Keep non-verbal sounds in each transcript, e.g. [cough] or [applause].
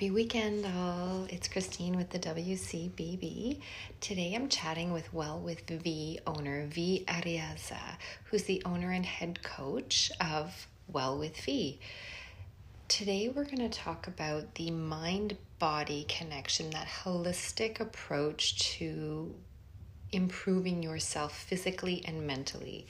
Happy weekend, all. It's Christine with the WCBB. Today I'm chatting with Well with V owner V Arreaza, who's the owner and head coach of Well with V. Today we're going to talk about the mind body connection, that holistic approach to improving yourself physically and mentally.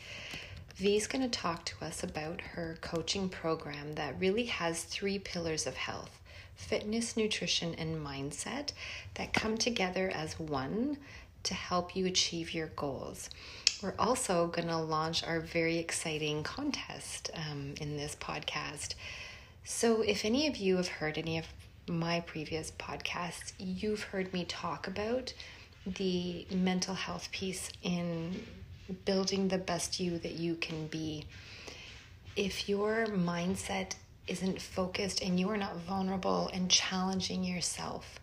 V's going to talk to us about her coaching program that really has three pillars of health fitness, nutrition, and mindset that come together as one to help you achieve your goals. We're also going to launch our very exciting contest um, in this podcast. So, if any of you have heard any of my previous podcasts, you've heard me talk about the mental health piece in building the best you that you can be. If your mindset isn't focused and you are not vulnerable and challenging yourself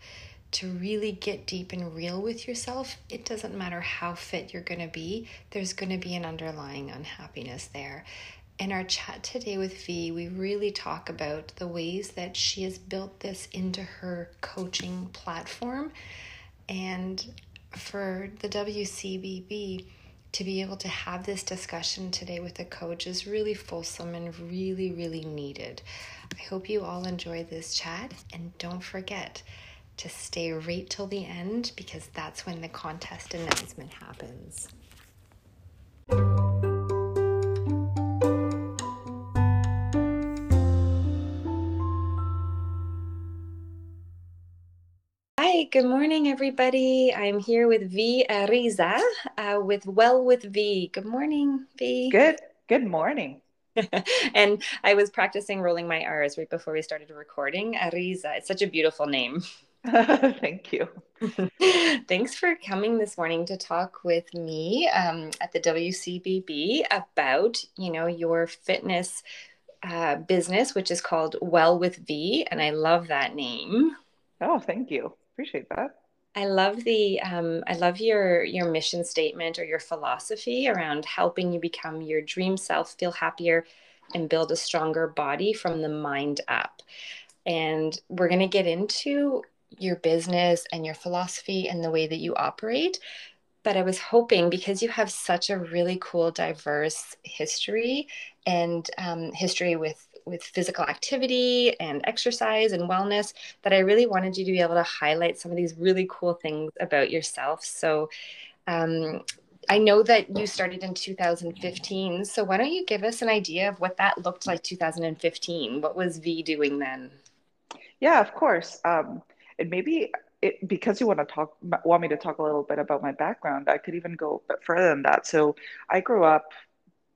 to really get deep and real with yourself, it doesn't matter how fit you're going to be, there's going to be an underlying unhappiness there. In our chat today with V, we really talk about the ways that she has built this into her coaching platform. And for the WCBB, to be able to have this discussion today with a coach is really fulsome and really, really needed. I hope you all enjoy this chat and don't forget to stay right till the end because that's when the contest announcement happens. Good morning, everybody. I'm here with V Arreaza uh, with Well with V. Good morning, V. Good. Good morning. [laughs] and I was practicing rolling my R's right before we started recording. Arreaza. It's such a beautiful name. [laughs] Thank you. [laughs] Thanks for coming this morning to talk with me um, at the WCBB about, you know, your fitness uh, business, which is called Well with V, and I love that name. Oh, thank you. Appreciate that. I love the um, I love your your mission statement or your philosophy around helping you become your dream self, feel happier, and build a stronger body from the mind up. And we're going to get into your business and your philosophy and the way that you operate. But I was hoping because you have such a really cool, diverse history and um, history with with physical activity and exercise and wellness that I really wanted you to be able to highlight some of these really cool things about yourself. So, um, I know that you started in 2015. So, why don't you give us an idea of what that looked like 2015? What was V doing then? Yeah, of course. Um, and maybe it, because you want to talk, want me to talk a little bit about my background, I could even go a bit further than that. So, I grew up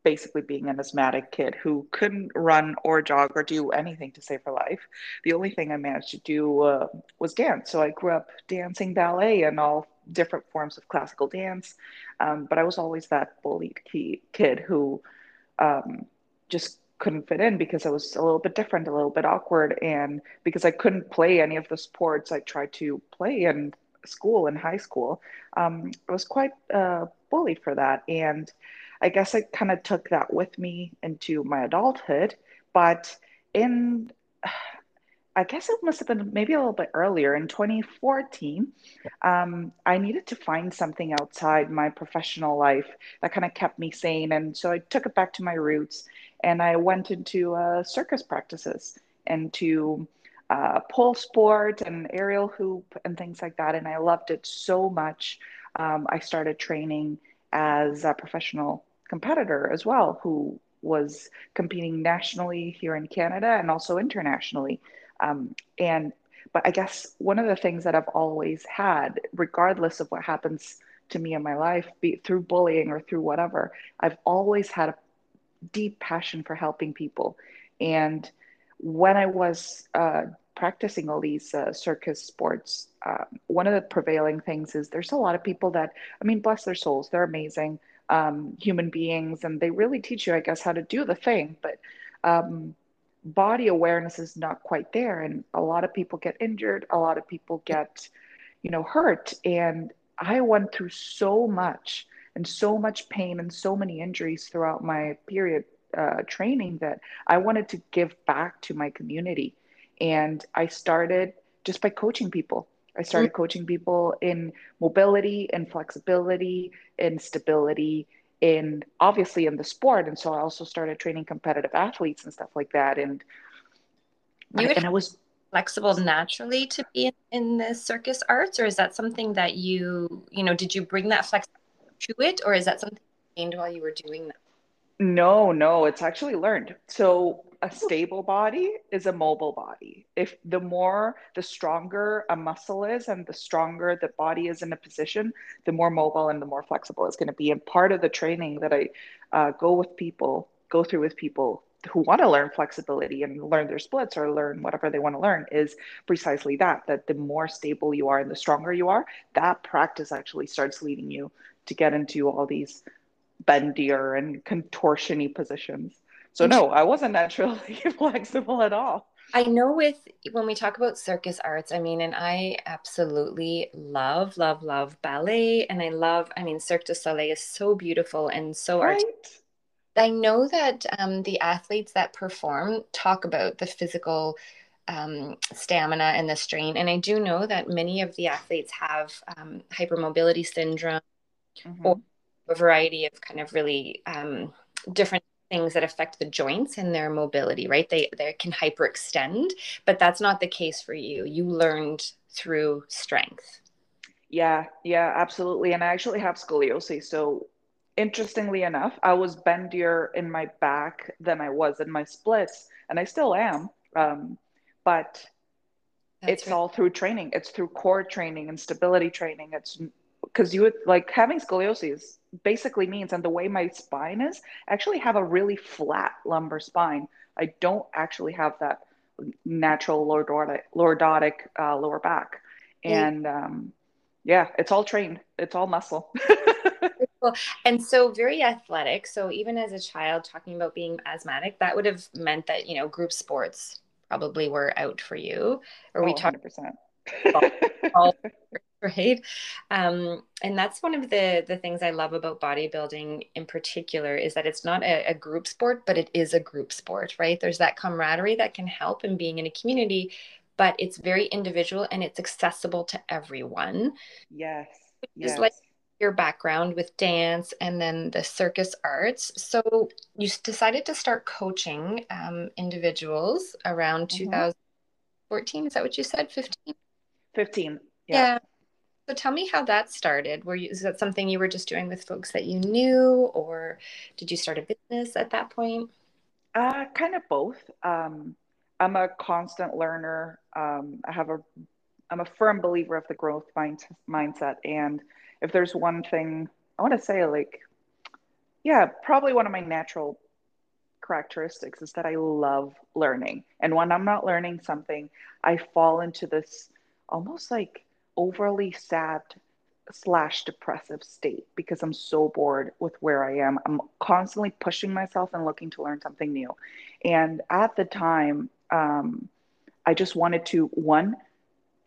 basically being an asthmatic kid who couldn't run or jog or do anything to save her life. The only thing I managed to do uh, was dance. So I grew up dancing ballet and all different forms of classical dance. Um, but I was always that bullied key, kid who um, just couldn't fit in because I was a little bit different, a little bit awkward. And because I couldn't play any of the sports I tried to play in school and high school, um, I was quite uh, bullied for that. And I guess I kind of took that with me into my adulthood. But in, I guess it must have been maybe a little bit earlier in 2014, um, I needed to find something outside my professional life that kind of kept me sane. And so I took it back to my roots and I went into uh, circus practices and to uh, pole sport and aerial hoop and things like that. And I loved it so much. Um, I started training as a professional competitor as well who was competing nationally here in Canada and also internationally. Um, and but I guess one of the things that I've always had, regardless of what happens to me in my life, be through bullying or through whatever, I've always had a deep passion for helping people. And when I was uh, practicing all these uh, circus sports, uh, one of the prevailing things is there's a lot of people that, I mean, bless their souls, they're amazing um, human beings and they really teach you i guess how to do the thing but um, body awareness is not quite there and a lot of people get injured a lot of people get you know hurt and i went through so much and so much pain and so many injuries throughout my period uh, training that i wanted to give back to my community and i started just by coaching people. I started mm-hmm. coaching people in mobility and flexibility and stability in obviously in the sport. And so i also started training competitive athletes and stuff like that. And you and, and i was flexible naturally to be in, in the circus arts? Or is that something that you you know did you bring that flex to it? Or is that something you gained while you were doing that? No no it's actually learned. So a stable body is a mobile body. If the more, the stronger a muscle is and the stronger the body is in a position, the more mobile and the more flexible it's going to be. And part of the training that I uh, go with people, go through with people who want to learn flexibility and learn their splits or learn whatever they want to learn is precisely that that the more stable you are and the stronger you are that practice actually starts leading you to get into all these bendier and contortiony positions so no, I wasn't naturally [laughs] flexible at all. I know with when we talk about circus arts, I mean, and I absolutely love, love, love ballet. And I love, I mean, Cirque du Soleil is so beautiful and so right. I know that um, the athletes that perform talk about the physical um, stamina and the strain. And I do know that many of the athletes have um, hypermobility syndrome mm-hmm. or a variety of kind of really um, different things that affect the joints and their mobility, right? They they can hyperextend, but that's not the case for you. You learned through strength. Yeah, yeah, absolutely. And I actually have scoliosis. So interestingly enough, I was bendier in my back than I was in my splits, and I still am. Um, but That's it's right. all through training. It's through core training and stability training. It's because you would like having scoliosis basically means and the way my spine is I actually have a really flat lumbar spine. I don't actually have that natural lordotic lordotic uh, lower back. And um, yeah it's all trained. It's all muscle. [laughs] And so very athletic. So even as a child talking about being asthmatic that would have meant that you know group sports probably were out for you. Or we oh, talked [laughs] [laughs] right um, and that's one of the the things i love about bodybuilding in particular is that it's not a, a, group sport but it is a group sport right there's that camaraderie that can help in being in a community but it's very individual and it's accessible to everyone yes yes. like your background with dance and then the circus arts so you decided to start coaching um, individuals around mm-hmm. 2014 is that what you said 15 15 yeah. yeah. So tell me how that started. Were you is that something you were just doing with folks that you knew, or did you start a business at that point? Uh, kind of both. Um, I'm a constant learner. Um, I have a I'm a firm believer of the growth mind, mindset, and if there's one thing I want to say, like, yeah, probably one of my natural characteristics is that I love learning, and when I'm not learning something, I fall into this almost like overly sad slash depressive state because I'm so bored with where I am. I'm constantly pushing myself and looking to learn something new. And at the time, um, I just wanted to, one,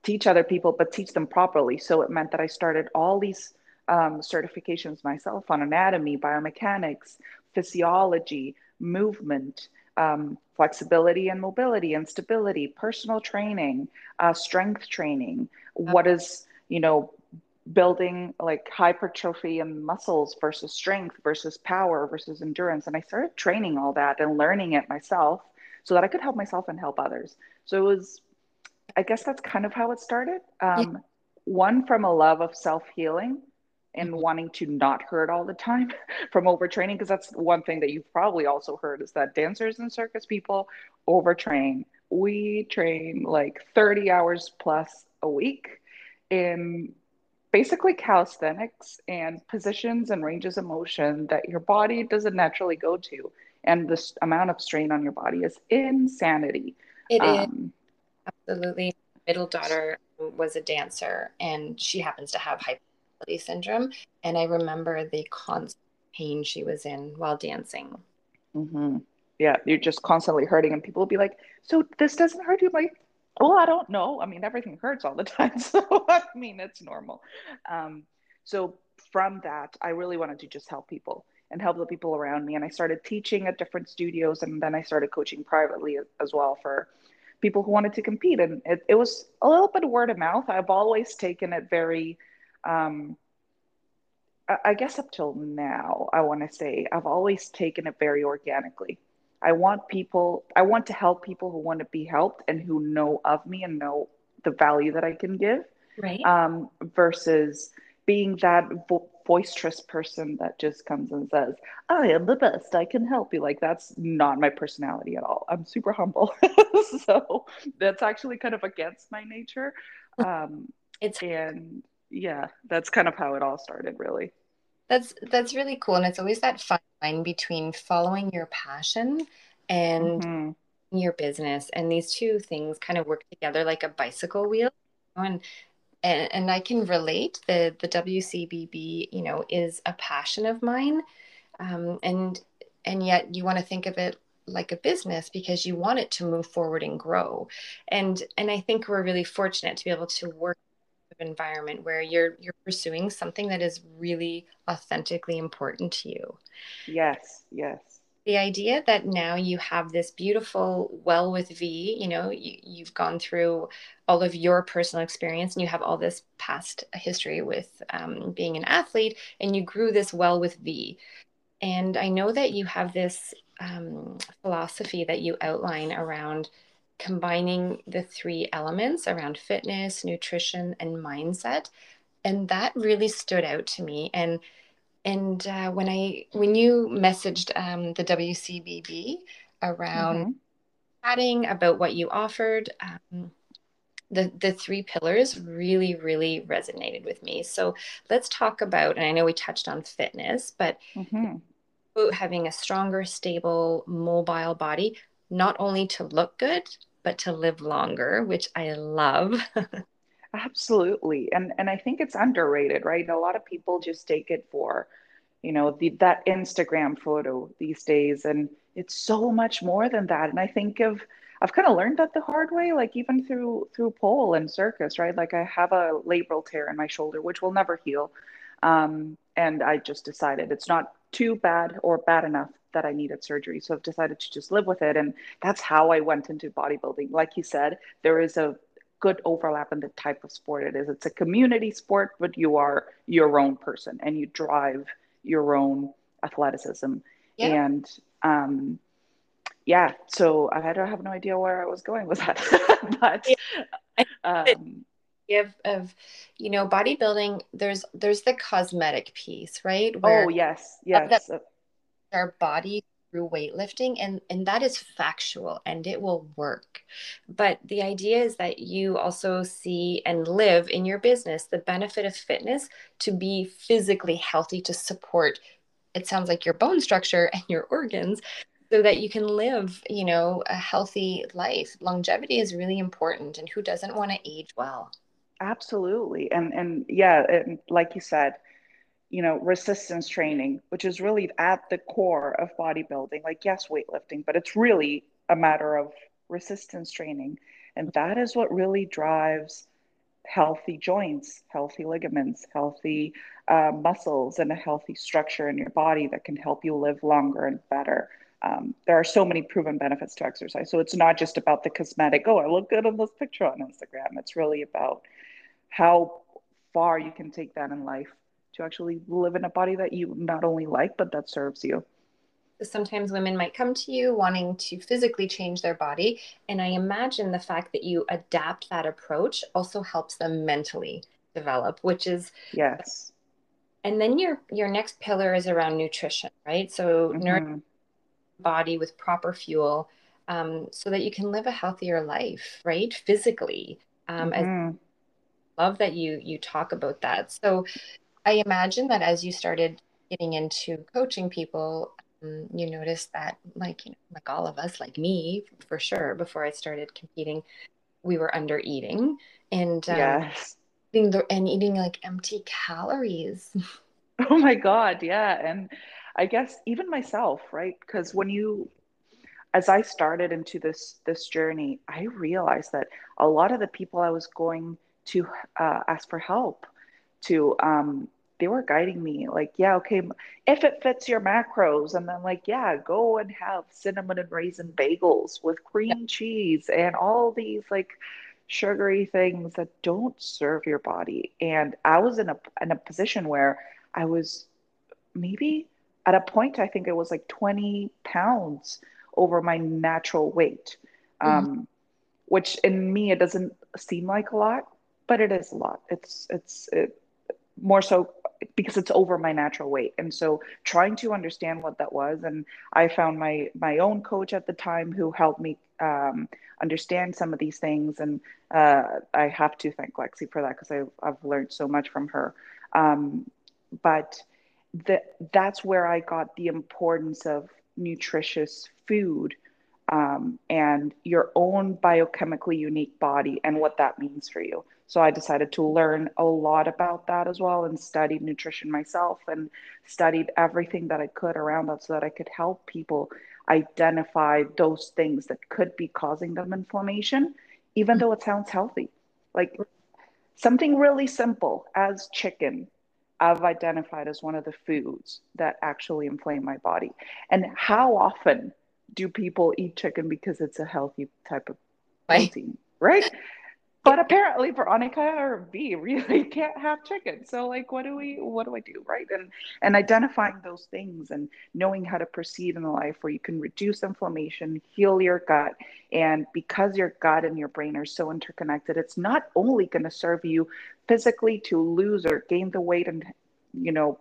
teach other people, but teach them properly. So it meant that I started all these um, certifications myself on anatomy, biomechanics, physiology, movement, um, flexibility and mobility and stability, personal training, uh, strength training. What is, you know, building like hypertrophy and muscles versus strength versus power versus endurance. And I started training all that and learning it myself so that I could help myself and help others. So it was, I guess that's kind of how it started. Um, yeah. One from a love of self healing and mm-hmm. wanting to not hurt all the time [laughs] from overtraining because that's one thing that you've probably also heard is that dancers and circus people overtrain. We train like 30 hours plus a week in basically calisthenics and positions and ranges of motion that your body doesn't naturally go to and the amount of strain on your body is insanity. It um, is absolutely middle daughter was a dancer and she happens to have hyper syndrome. And I remember the constant pain she was in while dancing. Mm-hmm. Yeah, you're just constantly hurting, and people will be like, "So this doesn't hurt you?" I'm like, well, I don't know. I mean, everything hurts all the [laughs] time, so I mean, it's normal. Um, so from that, I really wanted to just help people and help the people around me, and I started teaching at different studios, and then I started coaching privately as well for people who wanted to compete. And it, it was a little bit word of mouth. I've always taken it very, um, I guess up till now, I want to say I've always taken it very organically. I want people, I want to help people who want to be helped and who know of me and know the value that I can give. Right. Um, versus being that vo- boisterous person that just comes and says, I am the best, I can help you. Like, that's not my personality at all. I'm super humble. [laughs] so that's actually kind of against my nature. Um, it's and yeah, that's kind of how it all started, really. That's that's really cool, and it's always that fine line between following your passion and mm-hmm. your business, and these two things kind of work together like a bicycle wheel. And and, and I can relate. The the WCBB, you know, is a passion of mine, um, and and yet you want to think of it like a business because you want it to move forward and grow and and i think we're really fortunate to be able to work environment where you're you're pursuing something that is really authentically important to you. Yes yes. The idea that now you have this beautiful well with v you know you, you've gone through all of your personal experience and you have all this past history with um, being an athlete and you grew this well with v. And i know that you have this um, philosophy that you outline around combining the three elements around fitness, nutrition, and mindset. And that really stood out to me. And and uh, when I when you messaged um, the WCBB around mm-hmm. chatting about what you offered, um, the the three pillars really really resonated with me. So let's talk about. And I know we touched on fitness, but mm-hmm. having a stronger, stable, mobile body, not only to look good, but to live longer, which I love. [laughs] Absolutely. And and I think it's underrated, right? A lot of people just take it for, you know, the that Instagram photo these days and it's so much more than that. And I think of I've kind of learned that the hard way, like even through through pole and circus, right? Like I have a labral tear in my shoulder, which will never heal. Um, and I just decided it's not too bad or bad enough that I needed surgery. So I've decided to just live with it. And that's how I went into bodybuilding. Like you said, there is a good overlap in the type of sport it is. It's a community sport, but you are your own person and you drive your own athleticism. Yeah. And um, yeah, so I don't have no idea where I was going with that. [laughs] but um, of, of you know bodybuilding there's there's the cosmetic piece right? Oh, Where oh yes. Yes uh, our body through weightlifting and and that is factual and it will work. But the idea is that you also see and live in your business the benefit of fitness to be physically healthy to support it sounds like your bone structure and your organs so that you can live you know a healthy life. Longevity is really important and who doesn't want to age well absolutely and and yeah and like you said you know, resistance training, which is really at the core of bodybuilding, like, yes, weightlifting, but it's really a matter of resistance training. And that is what really drives healthy joints, healthy ligaments, healthy uh, muscles, and a healthy structure in your body that can help you live longer and better. Um, there are so many proven benefits to exercise. So it's not just about the cosmetic, oh, I look good in this picture on Instagram. It's really about how far you can take that in life to actually live in a body that you not only like, but that serves you. Sometimes women might come to you wanting to physically change their body. And I imagine the fact that you adapt that approach also helps them mentally develop, which is yes. And then your your next pillar is around nutrition, right? So mm-hmm. nourish body with proper fuel, um, so that you can live a healthier life, right? Physically. Um, mm-hmm. as, love that you you talk about that. So I imagine that as you started getting into coaching people, um, you noticed that, like you know, like all of us, like me for sure, before I started competing, we were under eating and um, yes, eating the, and eating like empty calories. [laughs] Oh my god, yeah, and I guess even myself, right? Because when you as I started into this this journey, I realized that a lot of the people I was going to uh, ask for help to um, they were guiding me like, yeah, okay, if it fits your macros, and then like, yeah, go and have cinnamon and raisin bagels with cream cheese and all these like sugary things that don't serve your body. And I was in a in a position where I was maybe at a point I think it was like 20 pounds over my natural weight. Mm-hmm. Um, which in me it doesn't seem like a lot, but it is a lot. It's it's it, more so because it's over my natural weight. And so trying to understand what that was and i found my my own coach at the time who helped me um, understand some of these things. And uh, i have to thank lexi for that because I've, I've learned so much from her. Um, but the, that's where i got the importance of nutritious food um, and your own biochemically unique body and what that means for you so I decided to learn a lot about that as well and studied nutrition myself and studied everything that I could around that so that I could help people identify those things that could be causing them inflammation, even though it sounds healthy. Like something really simple as chicken, I've identified as one of the foods that actually inflame my body. And how often do people eat chicken because it's a healthy type of protein, right? right? But apparently Veronica or V really [laughs] can't have chicken. So like what do we what do I do? Right. And and identifying those things and knowing how to proceed in the life where you can reduce inflammation, heal your gut. And because your gut and your brain are so interconnected, it's not only going to serve you physically to lose or gain the weight and you know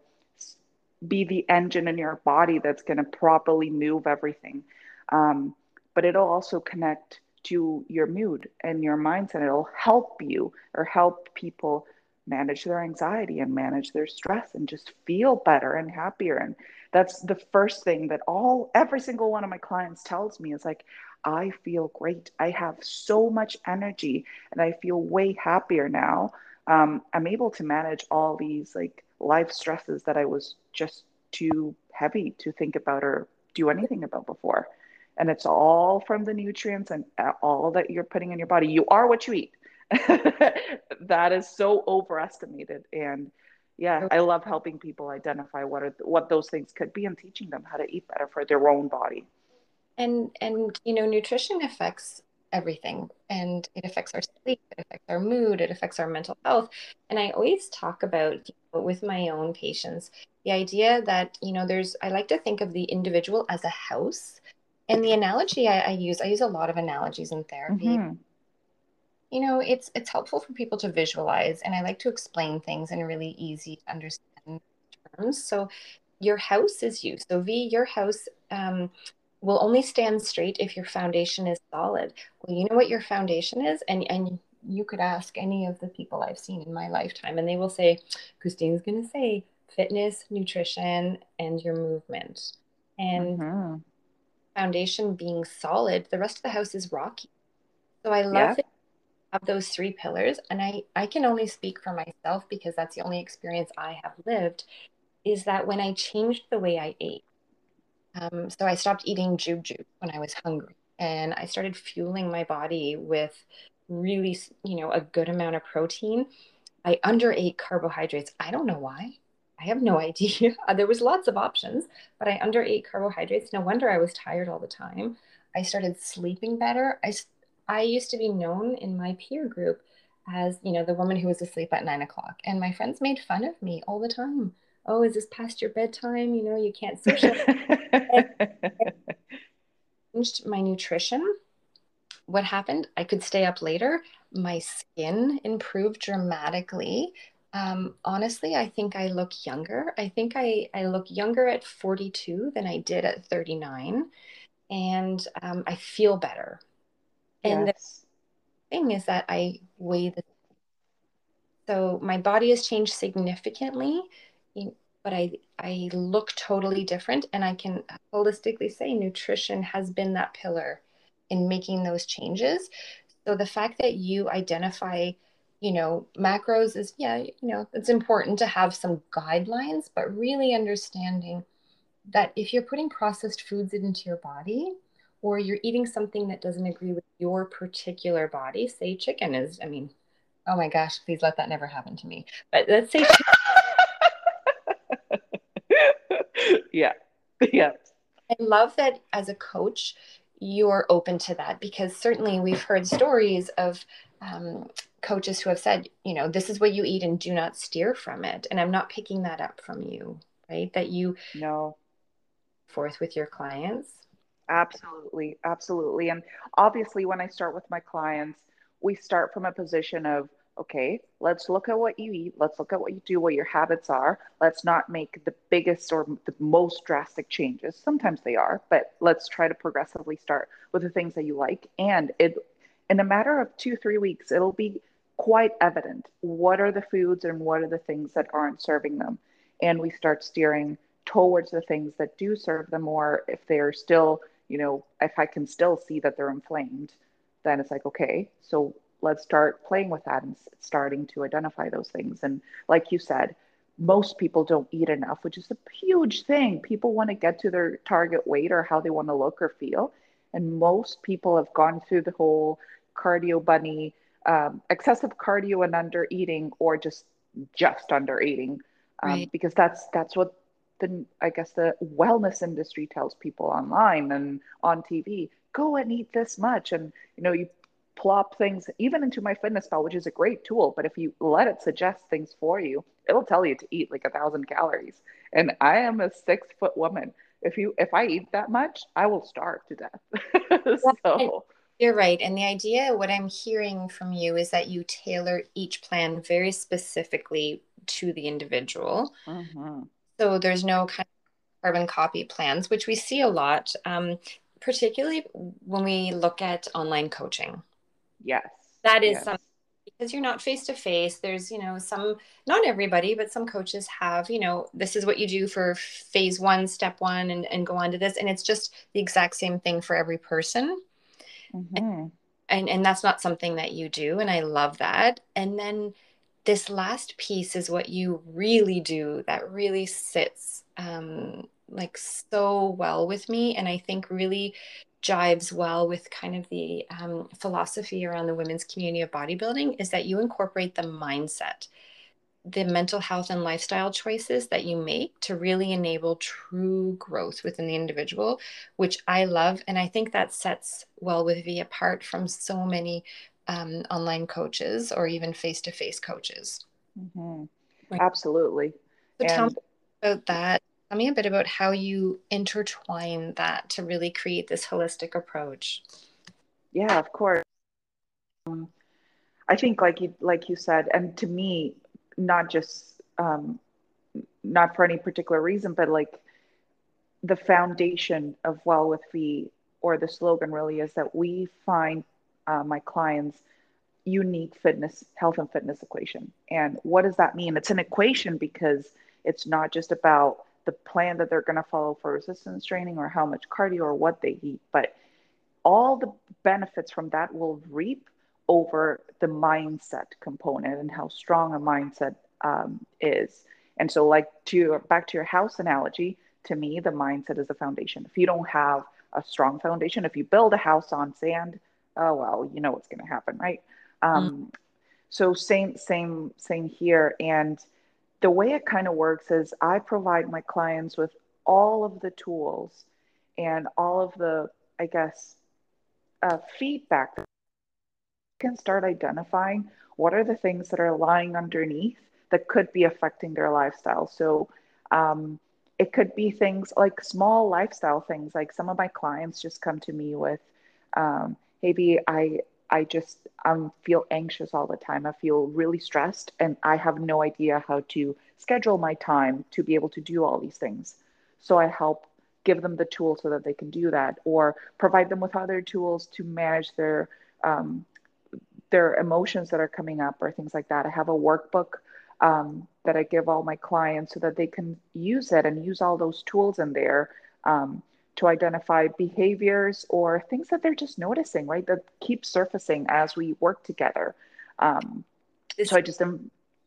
be the engine in your body that's going to properly move everything. Um, but it'll also connect to your mood and your mindset. It'll help you or help people manage their anxiety and manage their stress and just feel better and happier. And that's the first thing that all every single one of my clients tells me is like, I feel great. I have so much energy and I feel way happier now. Um, I'm able to manage all these like life stresses that I was just too heavy to think about or do anything about before and it's all from the nutrients and uh, all that you're putting in your body. You are what you eat. [laughs] that is so overestimated. And yeah i love helping people identify what are what those things could be and teaching them how to eat better for their own body. And and you know nutrition affects everything. And it affects our sleep it affects our mood it affects our mental health. And i always talk about you know, with my own patients the idea that you know there's i like to think of the individual as a house and the analogy I, I, use, I use a lot of analogies in therapy. Mm-hmm. You know, it's it's helpful for people to visualize, and I like to explain things in really easy to understand terms. So, your house is you. So, V, your house um, will only stand straight if your foundation is solid. Well, you know what your foundation is, and and you could ask any of the people I've seen in my lifetime, and they will say, Christine's going to say fitness, nutrition, and your movement. And mm-hmm foundation being solid, the rest of the house is rocky. So I love yeah. have those three pillars. And I, I can only speak for myself because that's the only experience I have lived, is that when I changed the way I ate, um, so I stopped eating jube juice when I was hungry and I started fueling my body with really, you know, a good amount of protein. I underate carbohydrates. I don't know why. I have no [laughs] idea. Uh, there was lots of options, but I underate carbohydrates. No wonder I was tired all the time. I started sleeping better. I, I used to be known in my peer group as, you know, the woman who was asleep at nine o'clock. And my friends made fun of me all the time. Oh, is this past your bedtime? You know, you can't [laughs] socialize. changed my nutrition. What happened? I could stay up later. My skin improved dramatically um, honestly, I think I look younger. I think I, I look younger at 42 than I did at 39. And um, I feel better. And yes. the thing is that I weigh the so my body has changed significantly, but I I look totally different, and I can holistically say nutrition has been that pillar in making those changes. So the fact that you identify you know, macros is, yeah, you know, it's important to have some guidelines, but really understanding that if you're putting processed foods into your body or you're eating something that doesn't agree with your particular body, say chicken is, I mean, oh my gosh, please let that never happen to me. But let's say [laughs] yeah. Yeah. I love that as a coach, you're open to that because certainly we've heard stories of um, coaches who have said, you know, this is what you eat and do not steer from it. And I'm not picking that up from you, right? That you no forth with your clients. Absolutely, absolutely. And obviously, when I start with my clients, we start from a position of okay, let's look at what you eat. Let's look at what you do, what your habits are. Let's not make the biggest or the most drastic changes. Sometimes they are, but let's try to progressively start with the things that you like. And it, in a matter of two, three weeks, it'll be quite evident what are the foods and what are the things that aren't serving them. And we start steering towards the things that do serve them more. If they're still, you know, if I can still see that they're inflamed, then it's like, okay, so let's start playing with that and starting to identify those things. And like you said, most people don't eat enough, which is a huge thing. People want to get to their target weight or how they want to look or feel. And most people have gone through the whole cardio bunny, um, excessive cardio and under eating, or just just under eating, um, right. because that's that's what the I guess the wellness industry tells people online and on TV. Go and eat this much, and you know you plop things even into MyFitnessPal which is a great tool. But if you let it suggest things for you, it'll tell you to eat like a thousand calories. And I am a six foot woman. If you if I eat that much, I will starve to death. [laughs] so you're right. And the idea, what I'm hearing from you is that you tailor each plan very specifically to the individual. Mm-hmm. So there's no kind of carbon copy plans, which we see a lot, um, particularly when we look at online coaching. Yes. That is yes. something because you're not face to face. There's, you know, some, not everybody, but some coaches have, you know, this is what you do for phase one, step one, and, and go on to this. And it's just the exact same thing for every person. Mm-hmm. And, and that's not something that you do. And I love that. And then this last piece is what you really do that really sits um, like so well with me. And I think really jives well with kind of the um, philosophy around the women's community of bodybuilding is that you incorporate the mindset the mental health and lifestyle choices that you make to really enable true growth within the individual, which I love. And I think that sets well with V apart from so many um, online coaches or even face to face coaches. Mm-hmm. Absolutely. So and... tell me about that Tell me a bit about how you intertwine that to really create this holistic approach. Yeah, of course. Um, I think, like you like you said, and to me, not just um, not for any particular reason, but like the foundation of Well with V, or the slogan really is that we find uh, my clients unique fitness, health and fitness equation. And what does that mean? It's an equation because it's not just about the plan that they're going to follow for resistance training or how much cardio or what they eat, but all the benefits from that will reap over the mindset component and how strong a mindset um, is. And so, like to your, back to your house analogy, to me, the mindset is the foundation. If you don't have a strong foundation, if you build a house on sand, oh well, you know what's going to happen, right? Um, mm. So same, same, same here. And the way it kind of works is I provide my clients with all of the tools and all of the, I guess, uh, feedback. Can start identifying what are the things that are lying underneath that could be affecting their lifestyle. So um, it could be things like small lifestyle things. Like some of my clients just come to me with, um, "Hey, I I just um, feel anxious all the time. I feel really stressed, and I have no idea how to schedule my time to be able to do all these things. So I help give them the tools so that they can do that, or provide them with other tools to manage their um, their emotions that are coming up, or things like that. I have a workbook um, that I give all my clients so that they can use it and use all those tools in there. Um, to identify behaviors or things that they're just noticing, right? That keep surfacing as we work together. Um, so I just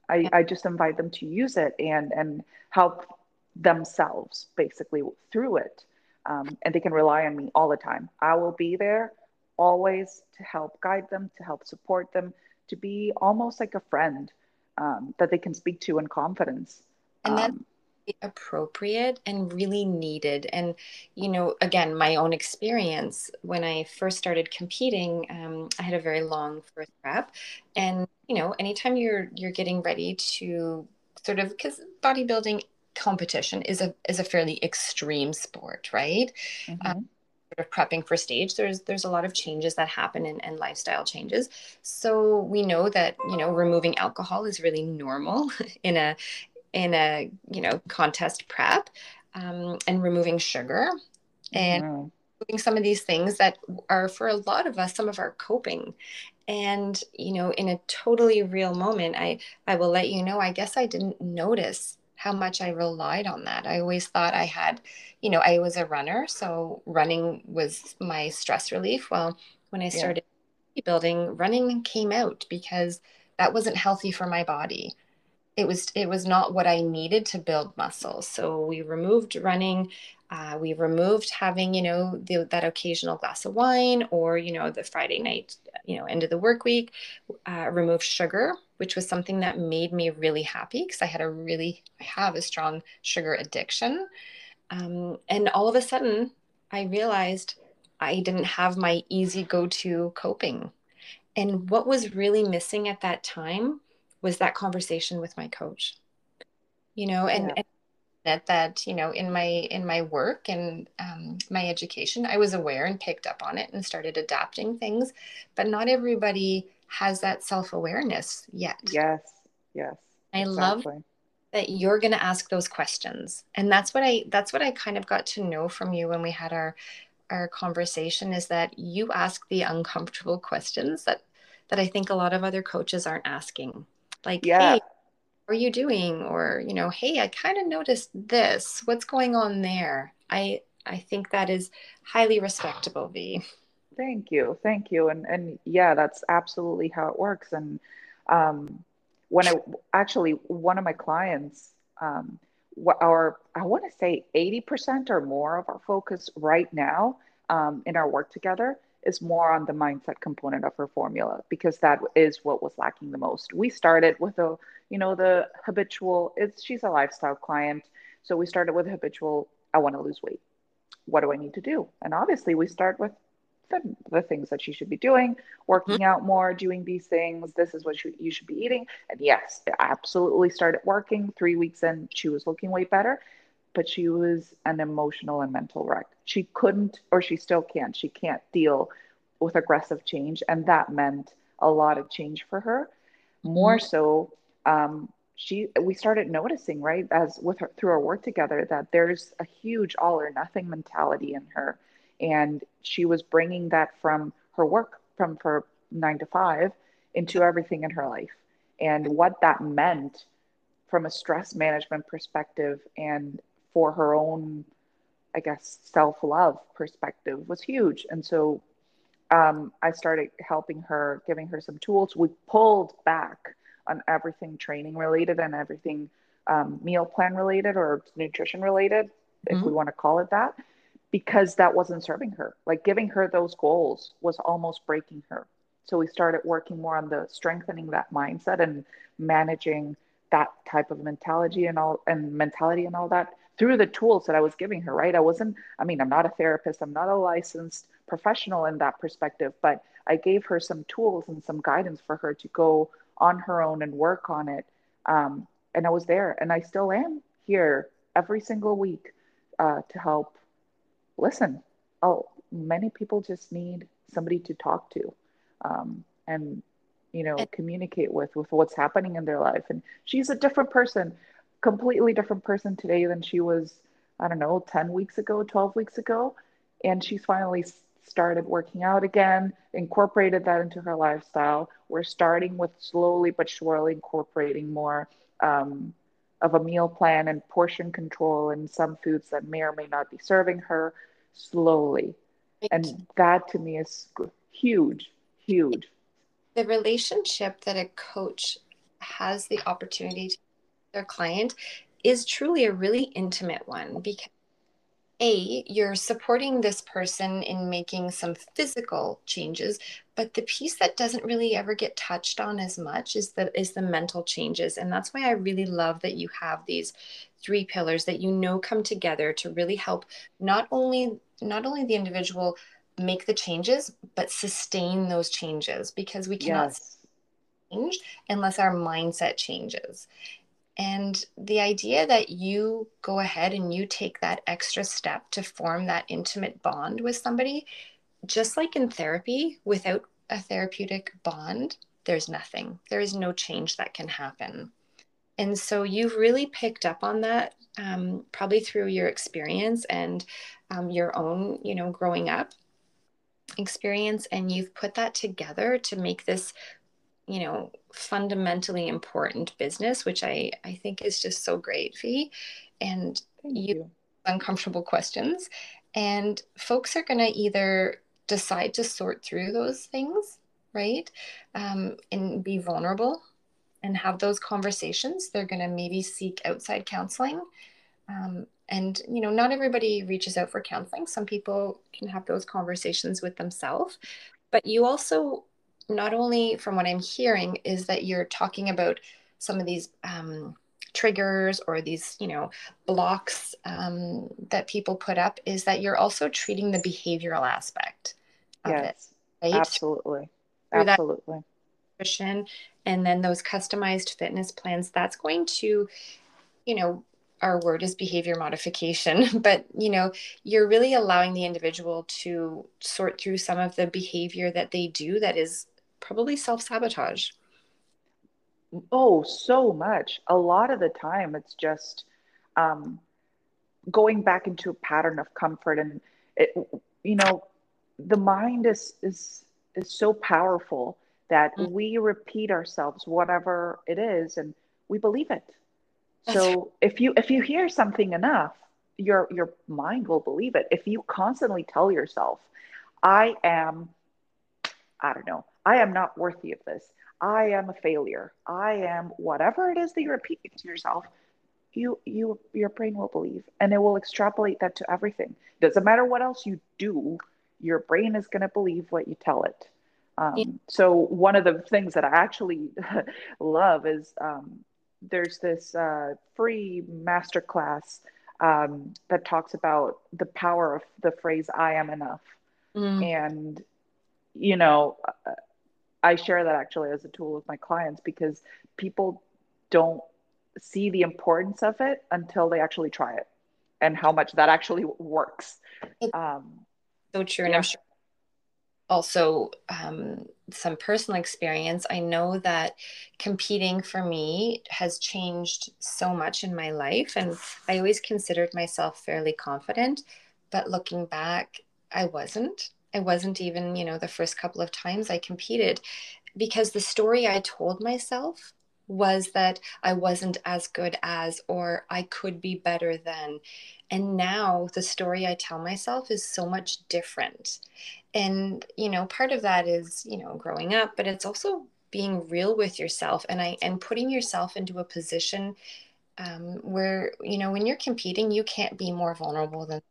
I, I just invite them to use it and and help themselves basically through it. Um, and they can rely on me all the time. I will be there always to help guide them, to help support them, to be almost like a friend um, that they can speak to in confidence. And that, um, appropriate and really needed. And, you know, again, my own experience when I first started competing, um, I had a very long first prep. And, you know, anytime you're you're getting ready to sort of because bodybuilding competition is a is a fairly extreme sport, right? Mm-hmm. Um, sort of prepping for stage there's there's a lot of changes that happen and, and lifestyle changes so we know that you know removing alcohol is really normal [laughs] in a in a you know contest prep um, and removing sugar and mm-hmm. removing some of these things that are for a lot of us some of our coping and you know in a totally real moment i i will let you know i guess i didn't notice how much i relied on that i always thought i had you know i was a runner so running was my stress relief well when i started yeah. building running came out because that wasn't healthy for my body it was it was not what I needed to build muscle. So we removed running. Uh, we removed having you know the, that occasional glass of wine or you know the Friday night you know end of the work week. Uh, removed sugar, which was something that made me really happy because I had a really I have a strong sugar addiction. Um, and all of a sudden, I realized I didn't have my easy go to coping. And what was really missing at that time was that conversation with my coach you know and, yeah. and that that you know in my in my work and um, my education i was aware and picked up on it and started adapting things but not everybody has that self-awareness yet yes yes i exactly. love that you're going to ask those questions and that's what i that's what i kind of got to know from you when we had our our conversation is that you ask the uncomfortable questions that that i think a lot of other coaches aren't asking like yeah. hey are you doing? Or you know hey i kind of noticed this. What's going on there? I i think that is highly respectable v. Thank you thank you and and yeah that's absolutely how it works and um when i actually one of my clients um our i want to say 80% or more of our focus right now um, in our work together is more on the mindset component of her formula because that is what was lacking the most. We started with a, you know, the habitual, it's she's a lifestyle client. So we started with habitual, I want to lose weight. What do I need to do? And obviously we start with the, the things that she should be doing, working mm-hmm. out more, doing these things. This is what you, you should be eating. And yes, it absolutely started working. Three weeks in, she was looking way better but she was an emotional and mental wreck. She couldn't, or she still can't, she can't deal with aggressive change. And that meant a lot of change for her. More mm-hmm. so, um, she we started noticing right as with her through our work together that there's a huge all or nothing mentality in her and she was bringing that from her work from her 9 to 5 into everything in her life and what that meant from a stress management perspective and for her own, I guess, self love perspective was huge. And so um, I started helping her, giving her some tools. We pulled back on everything training related and everything um, meal plan related or nutrition related, mm-hmm. if we want to call it that, because that wasn't serving her. Like giving her those goals was almost breaking her. So we started working more on the strengthening that mindset and managing that type of mentality and all and mentality and all that through the tools that I was giving her, right? I wasn't, I mean, I'm not a therapist, I'm not a licensed professional in that perspective, but I gave her some tools and some guidance for her to go on her own and work on it. Um, and I was there, and I still am here every single week uh, to help listen. Oh, many people just need somebody to talk to um, and, you know, communicate with with what's happening in their life. And she's a different person completely different person today than she was, I don't know, 10 weeks ago, 12 weeks ago. And she's finally started working out again, incorporated that into her lifestyle. We're starting with slowly but surely incorporating more um, of a meal plan and portion control and some foods that may or may not be serving her slowly. And that to me is huge, huge. The relationship that a coach has the opportunity to their client is truly a really intimate one because a you're supporting this person in making some physical changes but the piece that doesn't really ever get touched on as much is the is the mental changes and that's why i really love that you have these three pillars that you know come together to really help not only not only the individual make the changes but sustain those changes because we cannot yes. change unless our mindset changes and the idea that you go ahead and you take that extra step to form that intimate bond with somebody, just like in therapy, without a therapeutic bond, there's nothing. There is no change that can happen. And so you've really picked up on that um, probably through your experience and um, your own, you know, growing up experience. And you've put that together to make this you know fundamentally important business which i i think is just so great V and you, you. uncomfortable questions. And folks are going to either decide to sort through those things right um, and be vulnerable and have those conversations. They're going to maybe seek outside counseling. Um, and you know not everybody reaches out for counseling. Some people can have those conversations with themselves. But you also not only from what I'm hearing is that you're talking about some of these um, triggers or these, you know, blocks um, that people put up, is that you're also treating the behavioral aspect of yes, it. Right? Absolutely. Absolutely. Nutrition and then those customized fitness plans, that's going to, you know, our word is behavior modification, [laughs] but you know, you're really allowing the individual to sort through some of the behavior that they do that is probably self sabotage. Oh, so much. A lot of the time, it's just um, going back into a pattern of comfort, and it, you know, the mind is is is so powerful that mm-hmm. we repeat ourselves whatever it is, and we believe it. That's so if you if you hear something enough, your your mind will believe it. If you constantly tell yourself, "I am," I don't know, I am not worthy of this. I am a failure. I am whatever it is that you repeat to yourself. You, you, your brain will believe, and it will extrapolate that to everything. Doesn't matter what else you do, your brain is going to believe what you tell it. Um, yeah. So one of the things that I actually [laughs] love is um, there's this uh, free masterclass um, that talks about the power of the phrase "I am enough," mm. and you know, I share that actually as a tool with my clients because people don't see the importance of it until they actually try it and how much that actually works. Um, so true. Yeah. And I'm sure also um, some personal experience. I know that competing for me has changed so much in my life. And I always considered myself fairly confident. But looking back, I wasn't. I wasn't even, you know, the first couple of times I competed because the story I told myself was that I wasn't as good as, or I could be better than. And now the story I tell myself is so much different. And, you know, part of that is, you know, growing up, but it's also being real with yourself and I and putting yourself into a position um, where, you know, when you're competing, you can't be more vulnerable than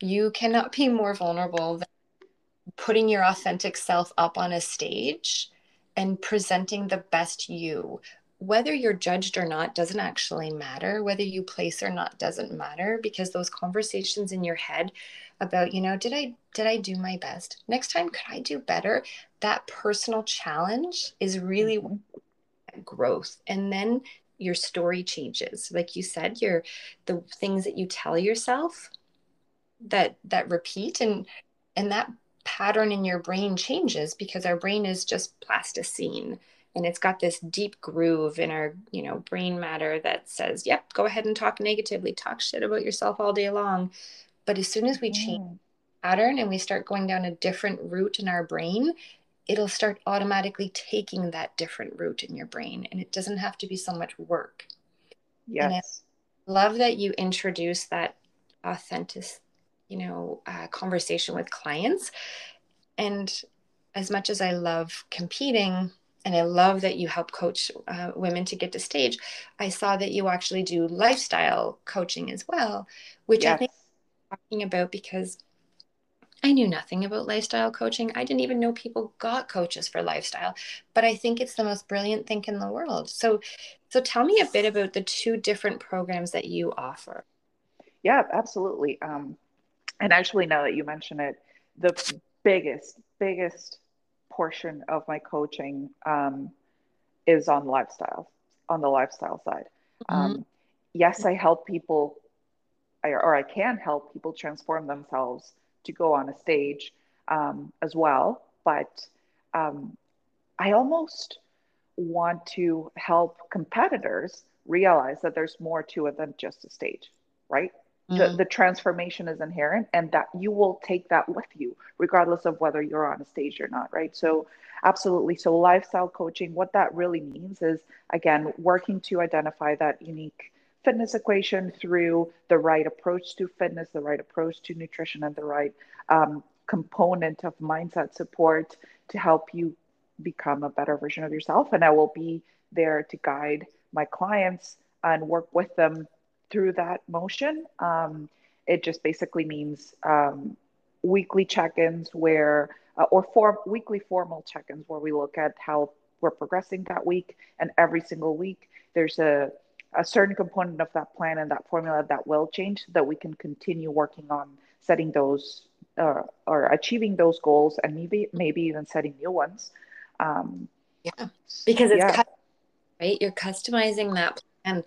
you cannot be more vulnerable than putting your authentic self up on a stage and presenting the best you. Whether you're judged or not doesn't actually matter. Whether you place or not doesn't matter because those conversations in your head about, you know, did I did I do my best? Next time could I do better? That personal challenge is really mm-hmm. growth. And then your story changes. Like you said, your the things that you tell yourself that that repeat and and that pattern in your brain changes because our brain is just plasticine and it's got this deep groove in our you know brain matter that says yep go ahead and talk negatively talk shit about yourself all day long. But as soon as we change mm. pattern and we start going down a different route in our brain it'll start automatically taking that different route in your brain and it doesn't have to be so much work. Yes. love that you introduce that authentic you know uh, conversation with clients and as much as i love competing and i love that you help coach uh, women to get to stage i saw that you actually do lifestyle coaching as well which yes. i think talking about because I knew nothing about lifestyle coaching. I didn't even know people got coaches for lifestyle, but I think it's the most brilliant thing in the world. So, so tell me a bit about the two different programs that you offer. Yeah, absolutely. Um, and actually, now that you mention it, the biggest, biggest portion of my coaching um, is on lifestyle, on the lifestyle side. Mm-hmm. Um, yes, I help people, or I can help people transform themselves to go on a stage um, as well. But um, I almost want to help competitors realize that there's more to it than just a stage, right? The, the transformation is inherent and that you will take that with you, regardless of whether you're on a stage or not, right? So, absolutely. So, lifestyle coaching, what that really means is, again, working to identify that unique fitness equation through the right approach to fitness, the right approach to nutrition, and the right um, component of mindset support to help you become a better version of yourself. And I will be there to guide my clients and work with them through that motion. Um, it just basically means um, weekly check-ins where, uh, or form, weekly formal check-ins where we look at how we're progressing that week. And every single week, there's a a certain component of that plan and that formula that will change so that we can continue working on setting those uh, or achieving those goals and maybe maybe even setting new ones um, yeah because it's yeah. right you're customizing that plan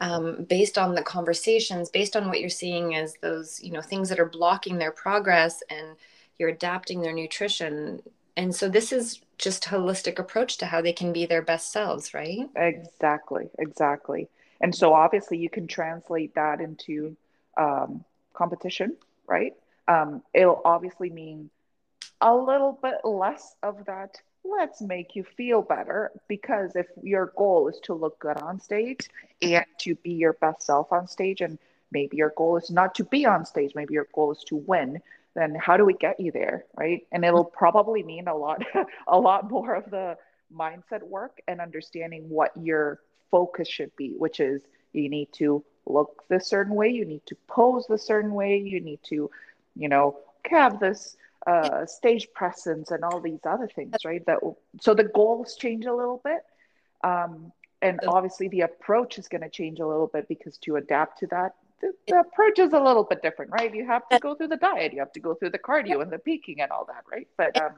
um, based on the conversations based on what you're seeing as those you know things that are blocking their progress and you're adapting their nutrition and so this is just holistic approach to how they can be their best selves right exactly exactly and so obviously you can translate that into um, competition, right? Um, it'll obviously mean a little bit less of that. Let's make you feel better because if your goal is to look good on stage and to be your best self on stage, and maybe your goal is not to be on stage, maybe your goal is to win, then how do we get you there, right? And it'll probably mean a lot, [laughs] a lot more of the mindset work and understanding what your focus should be, which is you need to look this certain way, you need to pose the certain way, you need to, you know, have this uh, stage presence and all these other things, right? That so the goals change a little bit, um, and obviously the approach is going to change a little bit because to adapt to that, the, the, approach is a little bit different, right? You have to go through the diet, you have to go through the cardio and the peaking and all that, right? But um,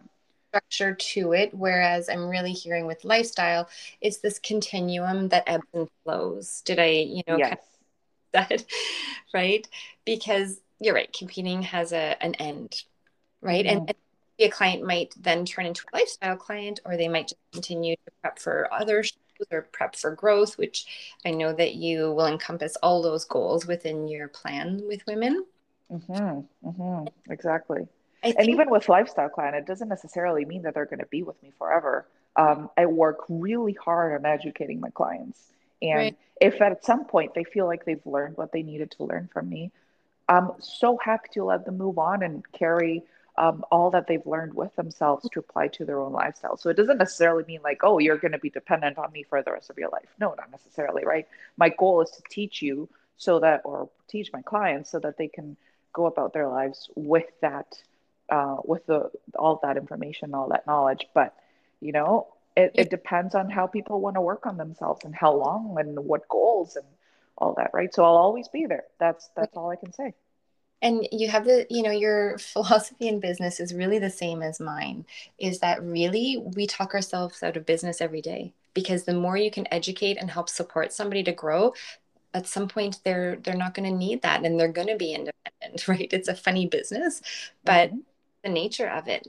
structure to it. Whereas I'm really hearing with lifestyle, it's this continuum that ebbs and flows. Did I, you know, yes. kind of that right? Because you're right, competing has a an end, right? And, and a client might then turn into a lifestyle client, or they might just continue to prep for other shows or prep for growth, which I know that you will encompass all those goals within your plan with women. Mm-hmm. Mm-hmm. Exactly and even with lifestyle client, it doesn't necessarily mean that they're going to be with me forever. Um, I work really hard on educating my clients. And right. if at some point they feel like they've learned what they needed to learn from me, I'm so happy to let them move on and carry um, all that they've learned with themselves to apply to their own lifestyle. So it doesn't necessarily mean like, oh, you're going to be dependent on me for the rest of your life. No, not necessarily, right? My goal is to teach you so that, or teach my clients so that they can go about their lives with that uh, with the all that information, all that knowledge. But you know, it, it depends on how people want to work on themselves and how long and what goals and all that, right? So I'll always be there. That's that's all I can say. And you have the, you know, your [laughs] philosophy in business is really the same as mine. Is that really we talk ourselves out of business every day because the more you can educate and help support somebody to grow, at some point they're they're not going to need that and they're going to be independent, [laughs] right? It's a funny business, but mm-hmm the nature of it.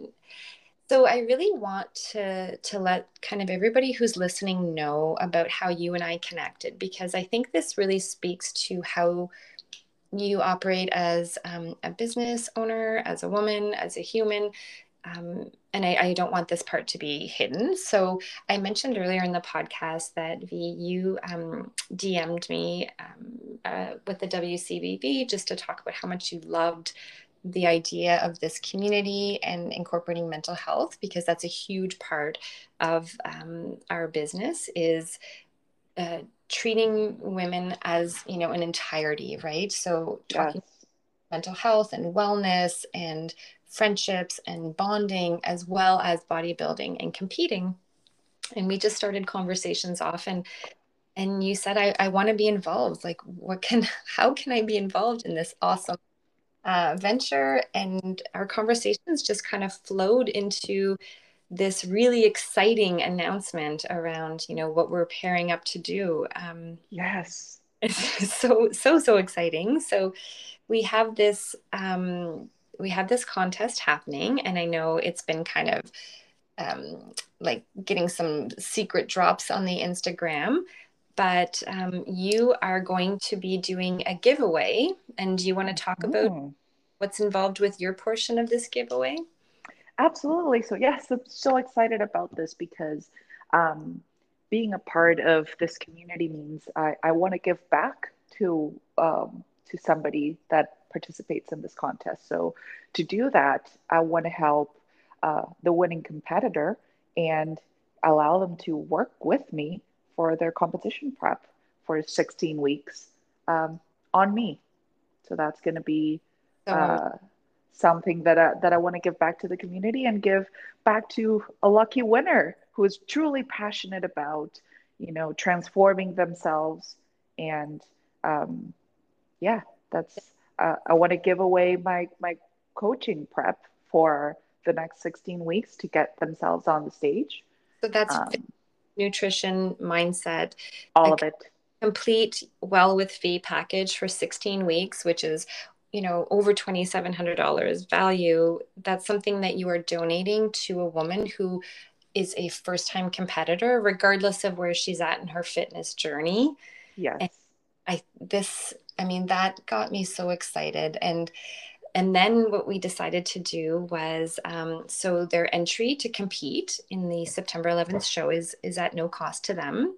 So I really want to to let kind of everybody who's listening know about how you and I connected because I think this really speaks to how you operate as um, a business owner, as a woman, as a human. Um, and I, I, don't want this part to be hidden. So I mentioned earlier in the podcast that V, you um, DM'd me um, uh, with the WCBB just to talk about how much you loved the idea of this community and incorporating mental health because that's a huge part of um, our business is uh, treating women as you know an entirety right so talking yes. mental health and wellness and friendships and bonding, as well as bodybuilding and competing. And we just started conversations off and and you said I, I want to be involved. Like what can [laughs] how can I be involved in this awesome uh, venture? And our conversations just kind of flowed into this really exciting announcement around you know what we're pairing up to do um, yes. [laughs] so so so exciting. So we have this um, we have this contest happening and i know it's been kind of um, like getting some secret drops on the instagram but um, you are going to be doing a giveaway and do you want to talk about mm. what's involved with your portion of this giveaway Absolutely. So, yes, I'm so excited about this because um, being a part of this community means I, I want to give back to um, to somebody that participates in this contest. So, to do that, I want to help uh, the winning competitor and allow them to work with me for their competition prep for 16 weeks um, on me. So that's going to be uh, something that I, that I want to give back to the community and give back to a lucky winner who is truly passionate about, you know, transforming themselves. And um, yeah, that's uh, I want to give away my my coaching prep for the next 16 weeks to get themselves on the stage. So that's um, nutrition, mindset, all of it complete well with V package for 16 weeks which is you know over $2700 value that's something that you are donating to a woman who is a first time competitor regardless of where she's at in her fitness journey. Yes. And i this i mean that got me so excited. And and then what we decided to do was um, so their entry to compete in the september 11th show is is at no cost to them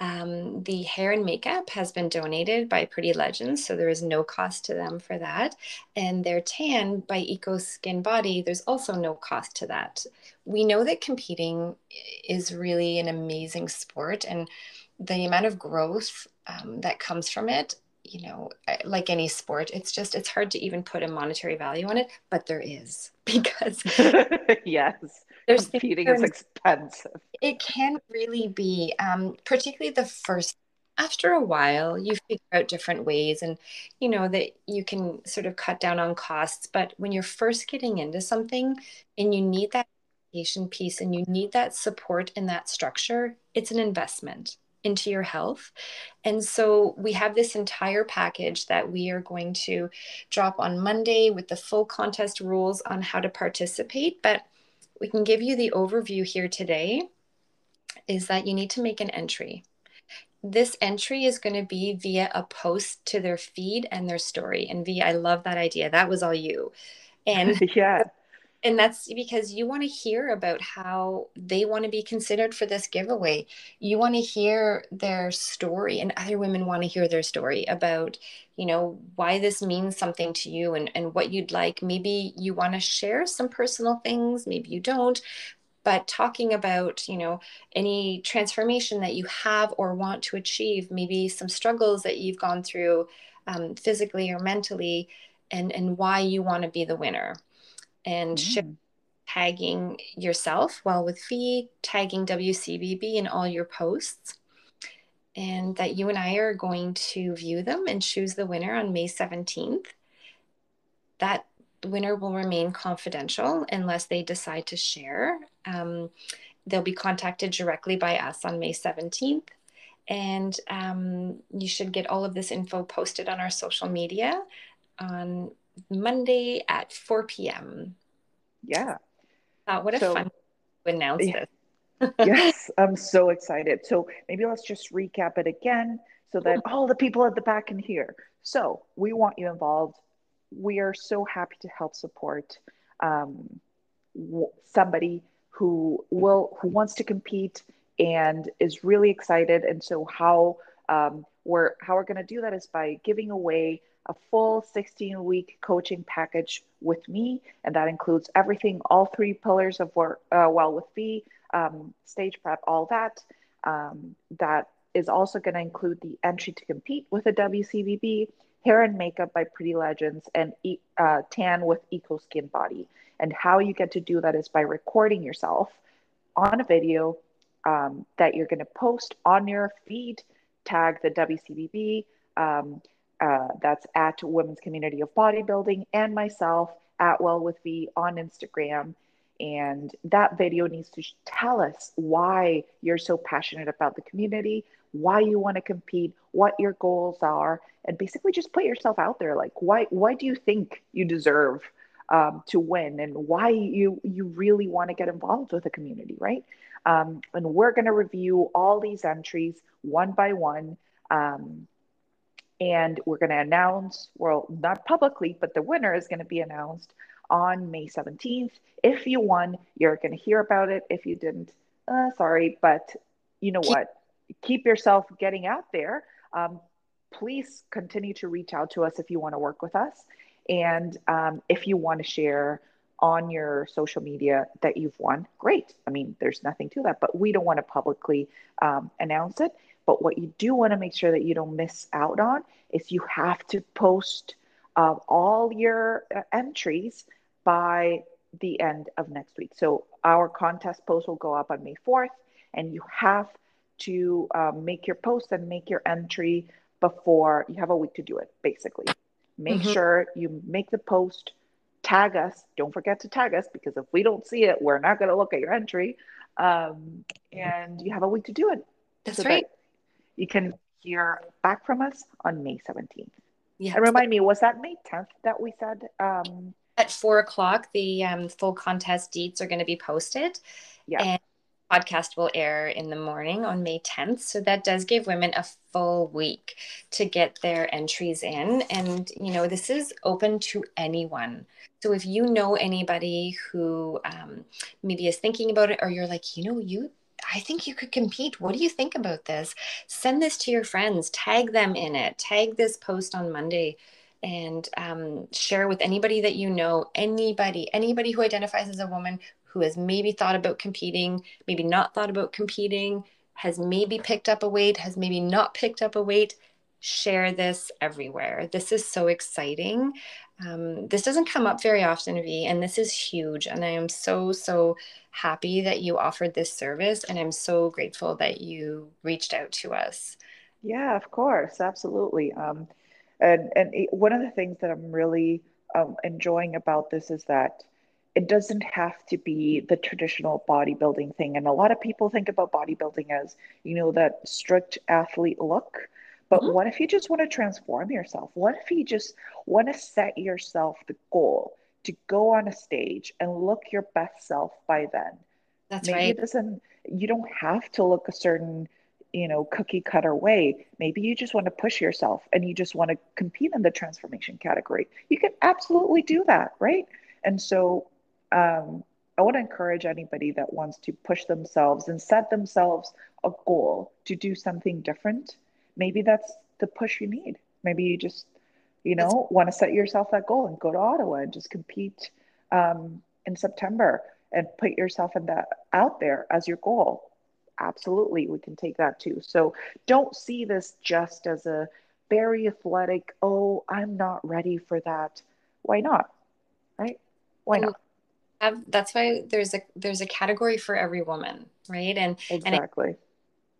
um, the hair and makeup has been donated by Pretty Legends, so there is no cost to them for that. And their tan by Eco Skin Body, there's also no cost to that. We know that competing is really an amazing sport, and the amount of growth um, that comes from it you know like any sport it's just it's hard to even put a monetary value on it but there is [laughs] because [laughs] yes there's competing is expensive. It can really be um, particularly the first after a while you figure out different ways and you know that you can sort of cut down on costs but when you're first getting into something and you need that education piece and you need that support and that structure it's an investment into your health. And so we have this entire package that we are going to drop on Monday with the full contest rules on how to participate. But we can give you the overview here today is that you need to make an entry. This entry is going to be via a post to their feed and their story. And V, I love that idea. That was all you. And [laughs] yeah and that's because you want to hear about how they want to be considered for this giveaway. You want to hear their story, and other women want to hear their story about, you know, why this means something to you and, and what you'd like. Maybe you want to share some personal things, maybe you don't. But talking about, you know, any transformation that you have or want to achieve, maybe some struggles that you've gone through um, physically or mentally, and, and why you want to be the winner and mm. tagging yourself well with V tagging wcbb in all your posts and that you and i are going to view them and choose the winner on may 17th that winner will remain confidential unless they decide to share. Um, they'll be contacted directly by us on may 17th and um, you should get all of this info posted on our social media on Monday at 4 p.m. Yeah. Uh, what a so, fun to announce yeah. this. [laughs] yes, I'm so excited. So maybe let's just recap it again so that all the people at the back can hear. So we want you involved. We are so happy to help support um, somebody who will who wants to compete and is really excited. And so how um, we're how we're going to do that is by giving away a full 16 week coaching package with me. And that includes everything, all three pillars of work, uh, well with V, um, stage prep, all that. Um, that is also going to include the entry to compete with a WCBB, Hair and Makeup by Pretty Legends, and uh, Tan with Eco Skin Body. And how you get to do that is by recording yourself on a video um, that you're going to post on your feed, tag the WCBB. Um, uh, that's at Women's Community of Bodybuilding and myself at Well with V on Instagram. And that video needs to tell us why you're so passionate about the community, why you want to compete, what your goals are, and basically just put yourself out there. Like, why why do you think you deserve um, to win, and why you you really want to get involved with the community, right? Um, and we're going to review all these entries one by one. Um, and we're going to announce, well, not publicly, but the winner is going to be announced on May 17th. If you won, you're going to hear about it. If you didn't, uh, sorry, but you know keep- what? Keep yourself getting out there. Um, please continue to reach out to us if you want to work with us. And um, if you want to share on your social media that you've won, great. I mean, there's nothing to that, but we don't want to publicly um, announce it. But what you do want to make sure that you don't miss out on is you have to post uh, all your uh, entries by the end of next week. So our contest post will go up on May 4th, and you have to um, make your post and make your entry before you have a week to do it, basically. Make mm-hmm. sure you make the post, tag us. Don't forget to tag us because if we don't see it, we're not going to look at your entry. Um, and you have a week to do it. That's so right. That you can hear back from us on May 17th. Yeah. And remind me, was that May 10th that we said? Um, At four o'clock, the um, full contest deets are going to be posted. Yeah. And podcast will air in the morning on May 10th. So that does give women a full week to get their entries in. And, you know, this is open to anyone. So if you know anybody who um, maybe is thinking about it, or you're like, you know, you I think you could compete. What do you think about this? Send this to your friends, tag them in it, tag this post on Monday, and um, share with anybody that you know, anybody, anybody who identifies as a woman who has maybe thought about competing, maybe not thought about competing, has maybe picked up a weight, has maybe not picked up a weight. Share this everywhere. This is so exciting. Um, this doesn't come up very often, V, and this is huge. And I am so, so happy that you offered this service. And I'm so grateful that you reached out to us. Yeah, of course. Absolutely. Um, and, and one of the things that I'm really um, enjoying about this is that it doesn't have to be the traditional bodybuilding thing. And a lot of people think about bodybuilding as, you know, that strict athlete look. But mm-hmm. what if you just want to transform yourself? What if you just want to set yourself the goal to go on a stage and look your best self by then? That's Maybe right. It doesn't, you don't have to look a certain, you know, cookie cutter way. Maybe you just want to push yourself and you just want to compete in the transformation category. You can absolutely do that, right? And so um, I want to encourage anybody that wants to push themselves and set themselves a goal to do something different maybe that's the push you need. Maybe you just, you know, want to set yourself that goal and go to Ottawa and just compete um, in September and put yourself in that out there as your goal. Absolutely, we can take that too. So don't see this just as a very athletic, oh, I'm not ready for that. Why not? Right? Why not? that's why there's a there's a category for every woman, right? And exactly. And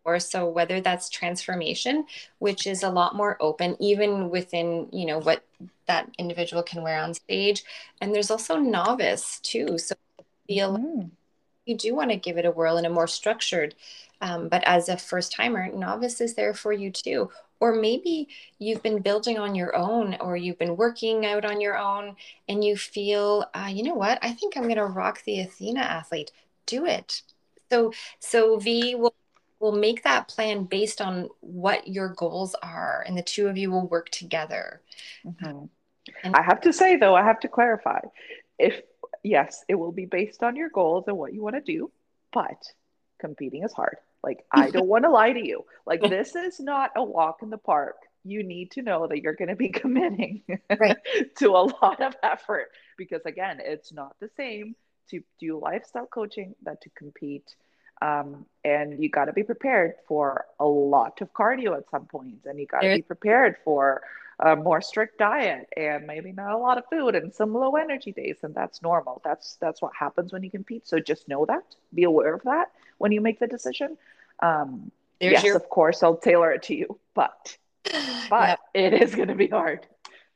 or so whether that's transformation which is a lot more open even within you know what that individual can wear on stage. And there's also novice too. So feel mm. you do want to give it a whirl in a more structured um, but as a first timer novice is there for you too. Or maybe you've been building on your own or you've been working out on your own and you feel uh, you know what? I think i'm going to rock the athena athlete. Do it. So so v will will make that plan based on what your goals are and the two of you will work together. Mm-hmm. and- i have to say though i have to clarify. If yes it will be based on your goals and what you want to do but competing is hard. Like i [laughs] don't want to lie to you. Like this is not a walk in the park. You need to know that you're going to be [laughs] committing right. [laughs] to a lot of effort because again it's not the same to do lifestyle coaching than to compete um, and you got to be prepared for a lot of cardio at some points, and you got to be prepared for a more strict diet and maybe not a lot of food and some low energy days and that's normal. That's that's what happens when you compete. So just know that. Be aware of that when you make the decision. Um yes your... of course i'll tailor it to you but [sighs] but yep. it is going to be hard.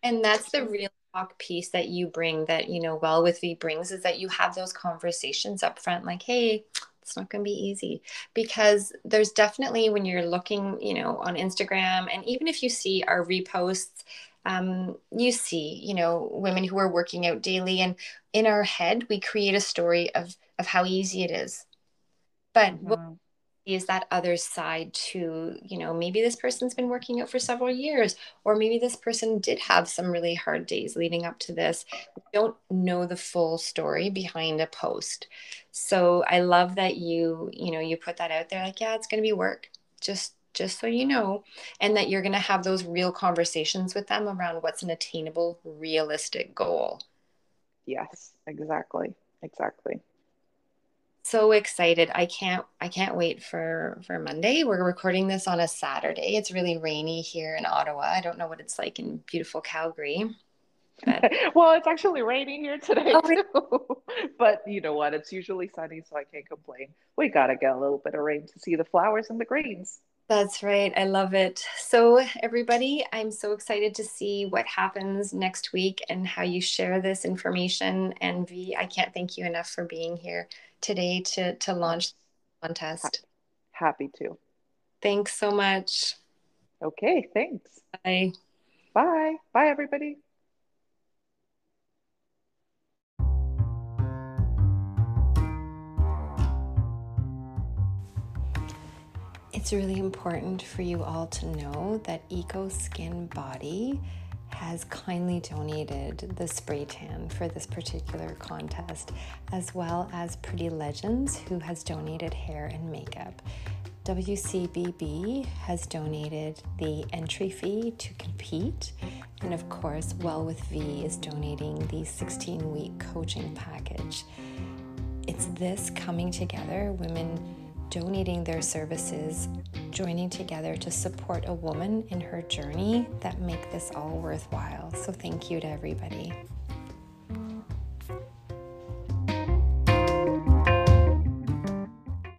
And that's the real talk piece that you bring that you know well with v brings is that you have those conversations up front like hey it's not going to be easy because there's definitely when you're looking you know on instagram and even if you see our reposts um, you see you know women who are working out daily and in our head we create a story of of how easy it is but mm-hmm. Is that other side to you know maybe this person's been working out for several years or maybe this person did have some really hard days leading up to this. We don't know the full story behind a post. So i love that you you know you put that out there like yeah it's going to be work just just so you know and that you're going to have those real conversations with them around what's an attainable realistic goal. Yes exactly exactly so excited. I can't I can't wait for for Monday. We're recording this on a Saturday. It's really rainy here in Ottawa. I don't know what it's like in beautiful Calgary. But... [laughs] well, it's actually raining here today oh, too. [laughs] but you know what? It's usually sunny, so I can't complain. We gotta get a little bit of rain to see the flowers and the greens. That's right. I love it. So, everybody, I'm so excited to see what happens next week and how you share this information. And V, I can't thank you enough for being here today to, to launch the contest. Happy to. Thanks so much. Okay, thanks. Bye. Bye. Bye, everybody. It's really important for you all to know that Eco Skin Body has kindly donated the spray tan for this particular contest, as well as Pretty Legends, who has donated hair and makeup. WCBB has donated the entry fee to compete, and of course, Well with V is donating the 16 week coaching package. It's this coming together, women donating their services, joining together to support a woman in her journey that make this all worthwhile. So, thank you to everybody.